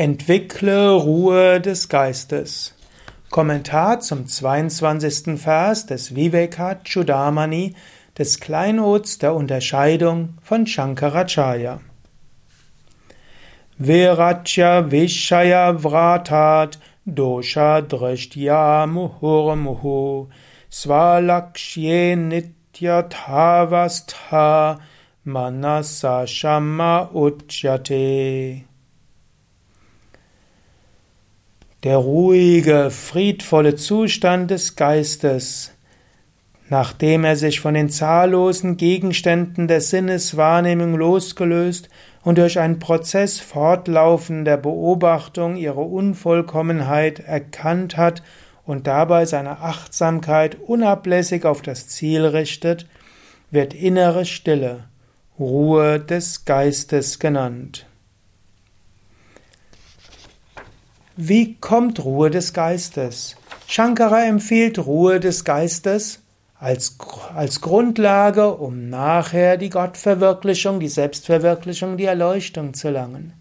Entwickle Ruhe des Geistes. Kommentar zum 22. Vers des Vivekachudamani des Kleinods der Unterscheidung von Shankaracharya. Virajya Vishaya Vratat Dosha Drishtya Muhurmuhu Swalakshye Nityathavastha Manasa Shama Uchyate Der ruhige, friedvolle Zustand des Geistes, nachdem er sich von den zahllosen Gegenständen der Sinneswahrnehmung losgelöst und durch einen Prozess fortlaufender Beobachtung ihre Unvollkommenheit erkannt hat und dabei seine Achtsamkeit unablässig auf das Ziel richtet, wird innere Stille, Ruhe des Geistes genannt. Wie kommt Ruhe des Geistes? Shankara empfiehlt Ruhe des Geistes als, als Grundlage, um nachher die Gottverwirklichung, die Selbstverwirklichung, die Erleuchtung zu erlangen.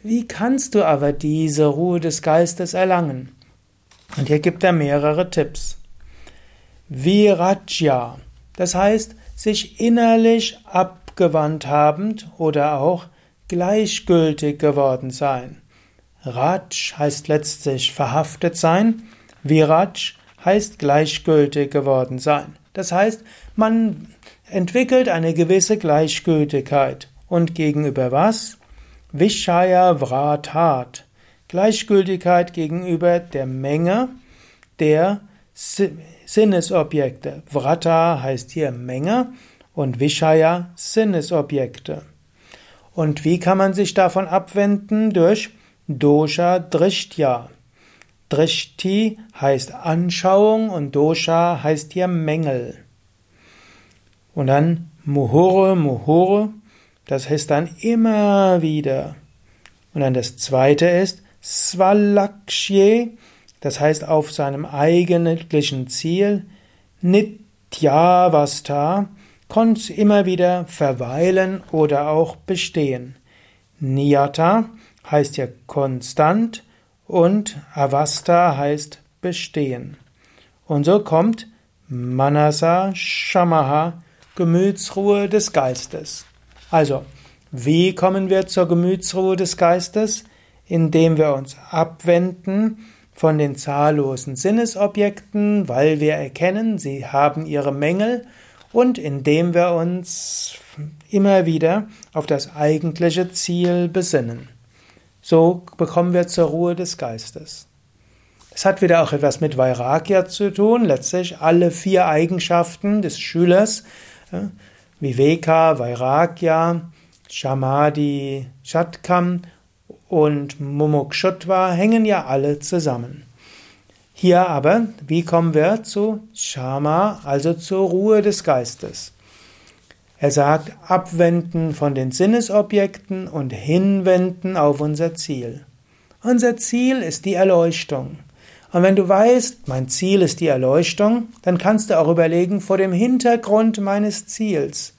Wie kannst du aber diese Ruhe des Geistes erlangen? Und hier gibt er mehrere Tipps. Virajya, das heißt, sich innerlich abgewandt habend oder auch gleichgültig geworden sein. Raj heißt letztlich verhaftet sein. Viraj heißt gleichgültig geworden sein. Das heißt, man entwickelt eine gewisse Gleichgültigkeit. Und gegenüber was? Vishaya Vratat. Gleichgültigkeit gegenüber der Menge der Sinnesobjekte. Vrata heißt hier Menge und Vishaya Sinnesobjekte. Und wie kann man sich davon abwenden? Durch Dosha Drishtya. Drishti heißt Anschauung und Dosha heißt hier Mängel. Und dann Muhure, Muhure, das heißt dann immer wieder. Und dann das zweite ist Svalakshye, das heißt auf seinem eigentlichen Ziel. Nityavasta, konnte immer wieder verweilen oder auch bestehen. Niyata, heißt ja konstant und Avasta heißt bestehen. Und so kommt Manasa Shamaha, Gemütsruhe des Geistes. Also, wie kommen wir zur Gemütsruhe des Geistes? Indem wir uns abwenden von den zahllosen Sinnesobjekten, weil wir erkennen, sie haben ihre Mängel und indem wir uns immer wieder auf das eigentliche Ziel besinnen. So bekommen wir zur Ruhe des Geistes. Es hat wieder auch etwas mit Vairagya zu tun, letztlich alle vier Eigenschaften des Schülers, Viveka, Vairagya, Shamadhi, Shatkam und Mumukshutva hängen ja alle zusammen. Hier aber, wie kommen wir zu Shama, also zur Ruhe des Geistes? Er sagt, abwenden von den Sinnesobjekten und hinwenden auf unser Ziel. Unser Ziel ist die Erleuchtung. Und wenn du weißt, mein Ziel ist die Erleuchtung, dann kannst du auch überlegen, vor dem Hintergrund meines Ziels,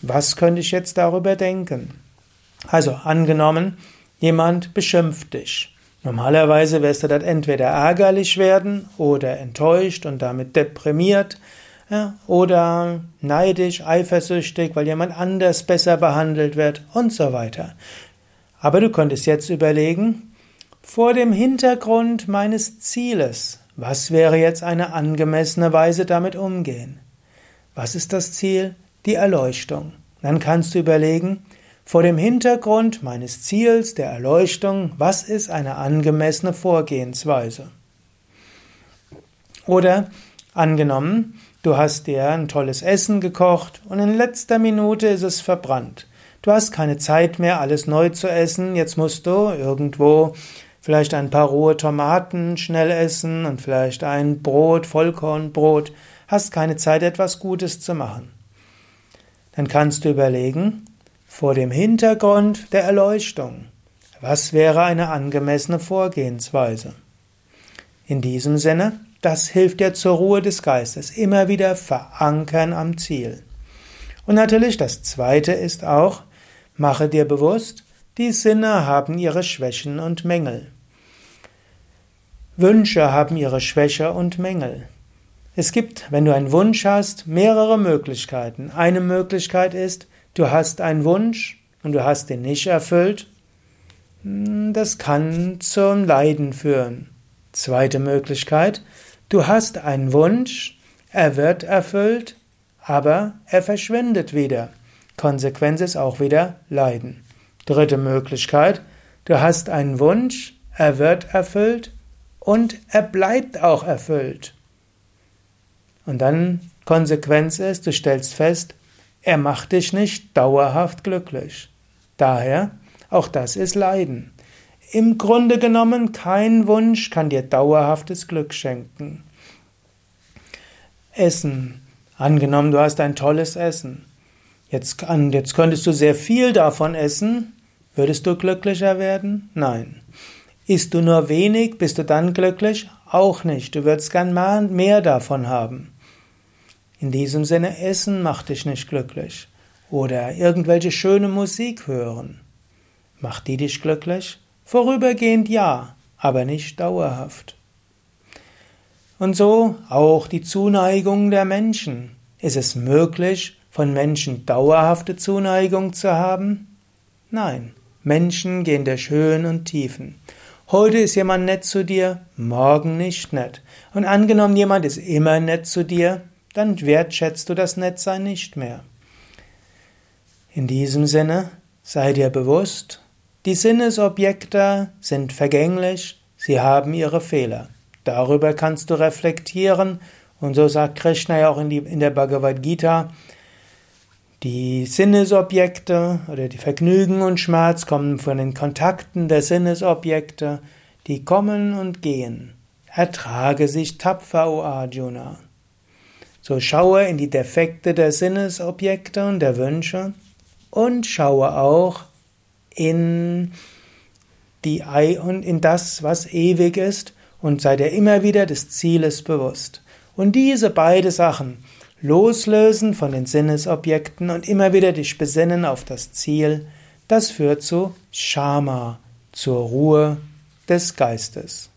was könnte ich jetzt darüber denken? Also angenommen, jemand beschimpft dich. Normalerweise wirst du dort entweder ärgerlich werden oder enttäuscht und damit deprimiert ja, oder neidisch, eifersüchtig, weil jemand anders besser behandelt wird und so weiter. Aber du könntest jetzt überlegen, vor dem Hintergrund meines Zieles, was wäre jetzt eine angemessene Weise damit umgehen? Was ist das Ziel? Die Erleuchtung. Dann kannst du überlegen, vor dem Hintergrund meines Ziels der Erleuchtung, was ist eine angemessene Vorgehensweise? Oder angenommen, Du hast dir ein tolles Essen gekocht und in letzter Minute ist es verbrannt. Du hast keine Zeit mehr, alles neu zu essen. Jetzt musst du irgendwo vielleicht ein paar rohe Tomaten schnell essen und vielleicht ein Brot, Vollkornbrot. Hast keine Zeit, etwas Gutes zu machen. Dann kannst du überlegen, vor dem Hintergrund der Erleuchtung, was wäre eine angemessene Vorgehensweise? In diesem Sinne, das hilft dir zur Ruhe des Geistes. Immer wieder verankern am Ziel. Und natürlich das zweite ist auch, mache dir bewusst, Die Sinne haben ihre Schwächen und Mängel. Wünsche haben ihre Schwäche und Mängel. Es gibt, wenn du einen Wunsch hast, mehrere Möglichkeiten. Eine Möglichkeit ist, du hast einen Wunsch und du hast ihn nicht erfüllt. Hm, das kann zum Leiden führen. Zweite Möglichkeit, du hast einen Wunsch, er wird erfüllt, aber er verschwindet wieder. Konsequenz ist auch wieder Leiden. Dritte Möglichkeit, du hast einen Wunsch, er wird erfüllt und er bleibt auch erfüllt. Und dann Konsequenz ist, du stellst fest, er macht dich nicht dauerhaft glücklich. Daher, auch das ist Leiden. Im Grunde genommen, kein Wunsch kann dir dauerhaftes Glück schenken. Essen. Angenommen, du hast ein tolles Essen. Jetzt, jetzt könntest du sehr viel davon essen. Würdest du glücklicher werden? Nein. Isst du nur wenig, bist du dann glücklich? Auch nicht. Du würdest gern mehr davon haben. In diesem Sinne, Essen macht dich nicht glücklich. Oder irgendwelche schöne Musik hören. Macht die dich glücklich? Vorübergehend ja, aber nicht dauerhaft. Und so auch die Zuneigung der Menschen. Ist es möglich, von Menschen dauerhafte Zuneigung zu haben? Nein, Menschen gehen durch Höhen und Tiefen. Heute ist jemand nett zu dir, morgen nicht nett. Und angenommen, jemand ist immer nett zu dir, dann wertschätzt du das Nettsein nicht mehr. In diesem Sinne, sei dir bewusst, die Sinnesobjekte sind vergänglich, sie haben ihre Fehler. Darüber kannst du reflektieren und so sagt Krishna ja auch in, die, in der Bhagavad Gita, die Sinnesobjekte oder die Vergnügen und Schmerz kommen von den Kontakten der Sinnesobjekte, die kommen und gehen. Ertrage sich tapfer, o Arjuna. So schaue in die Defekte der Sinnesobjekte und der Wünsche und schaue auch in die in das, was ewig ist und sei dir immer wieder des Zieles bewusst. Und diese beiden Sachen, loslösen von den Sinnesobjekten und immer wieder dich besinnen auf das Ziel, das führt zu Shama, zur Ruhe des Geistes.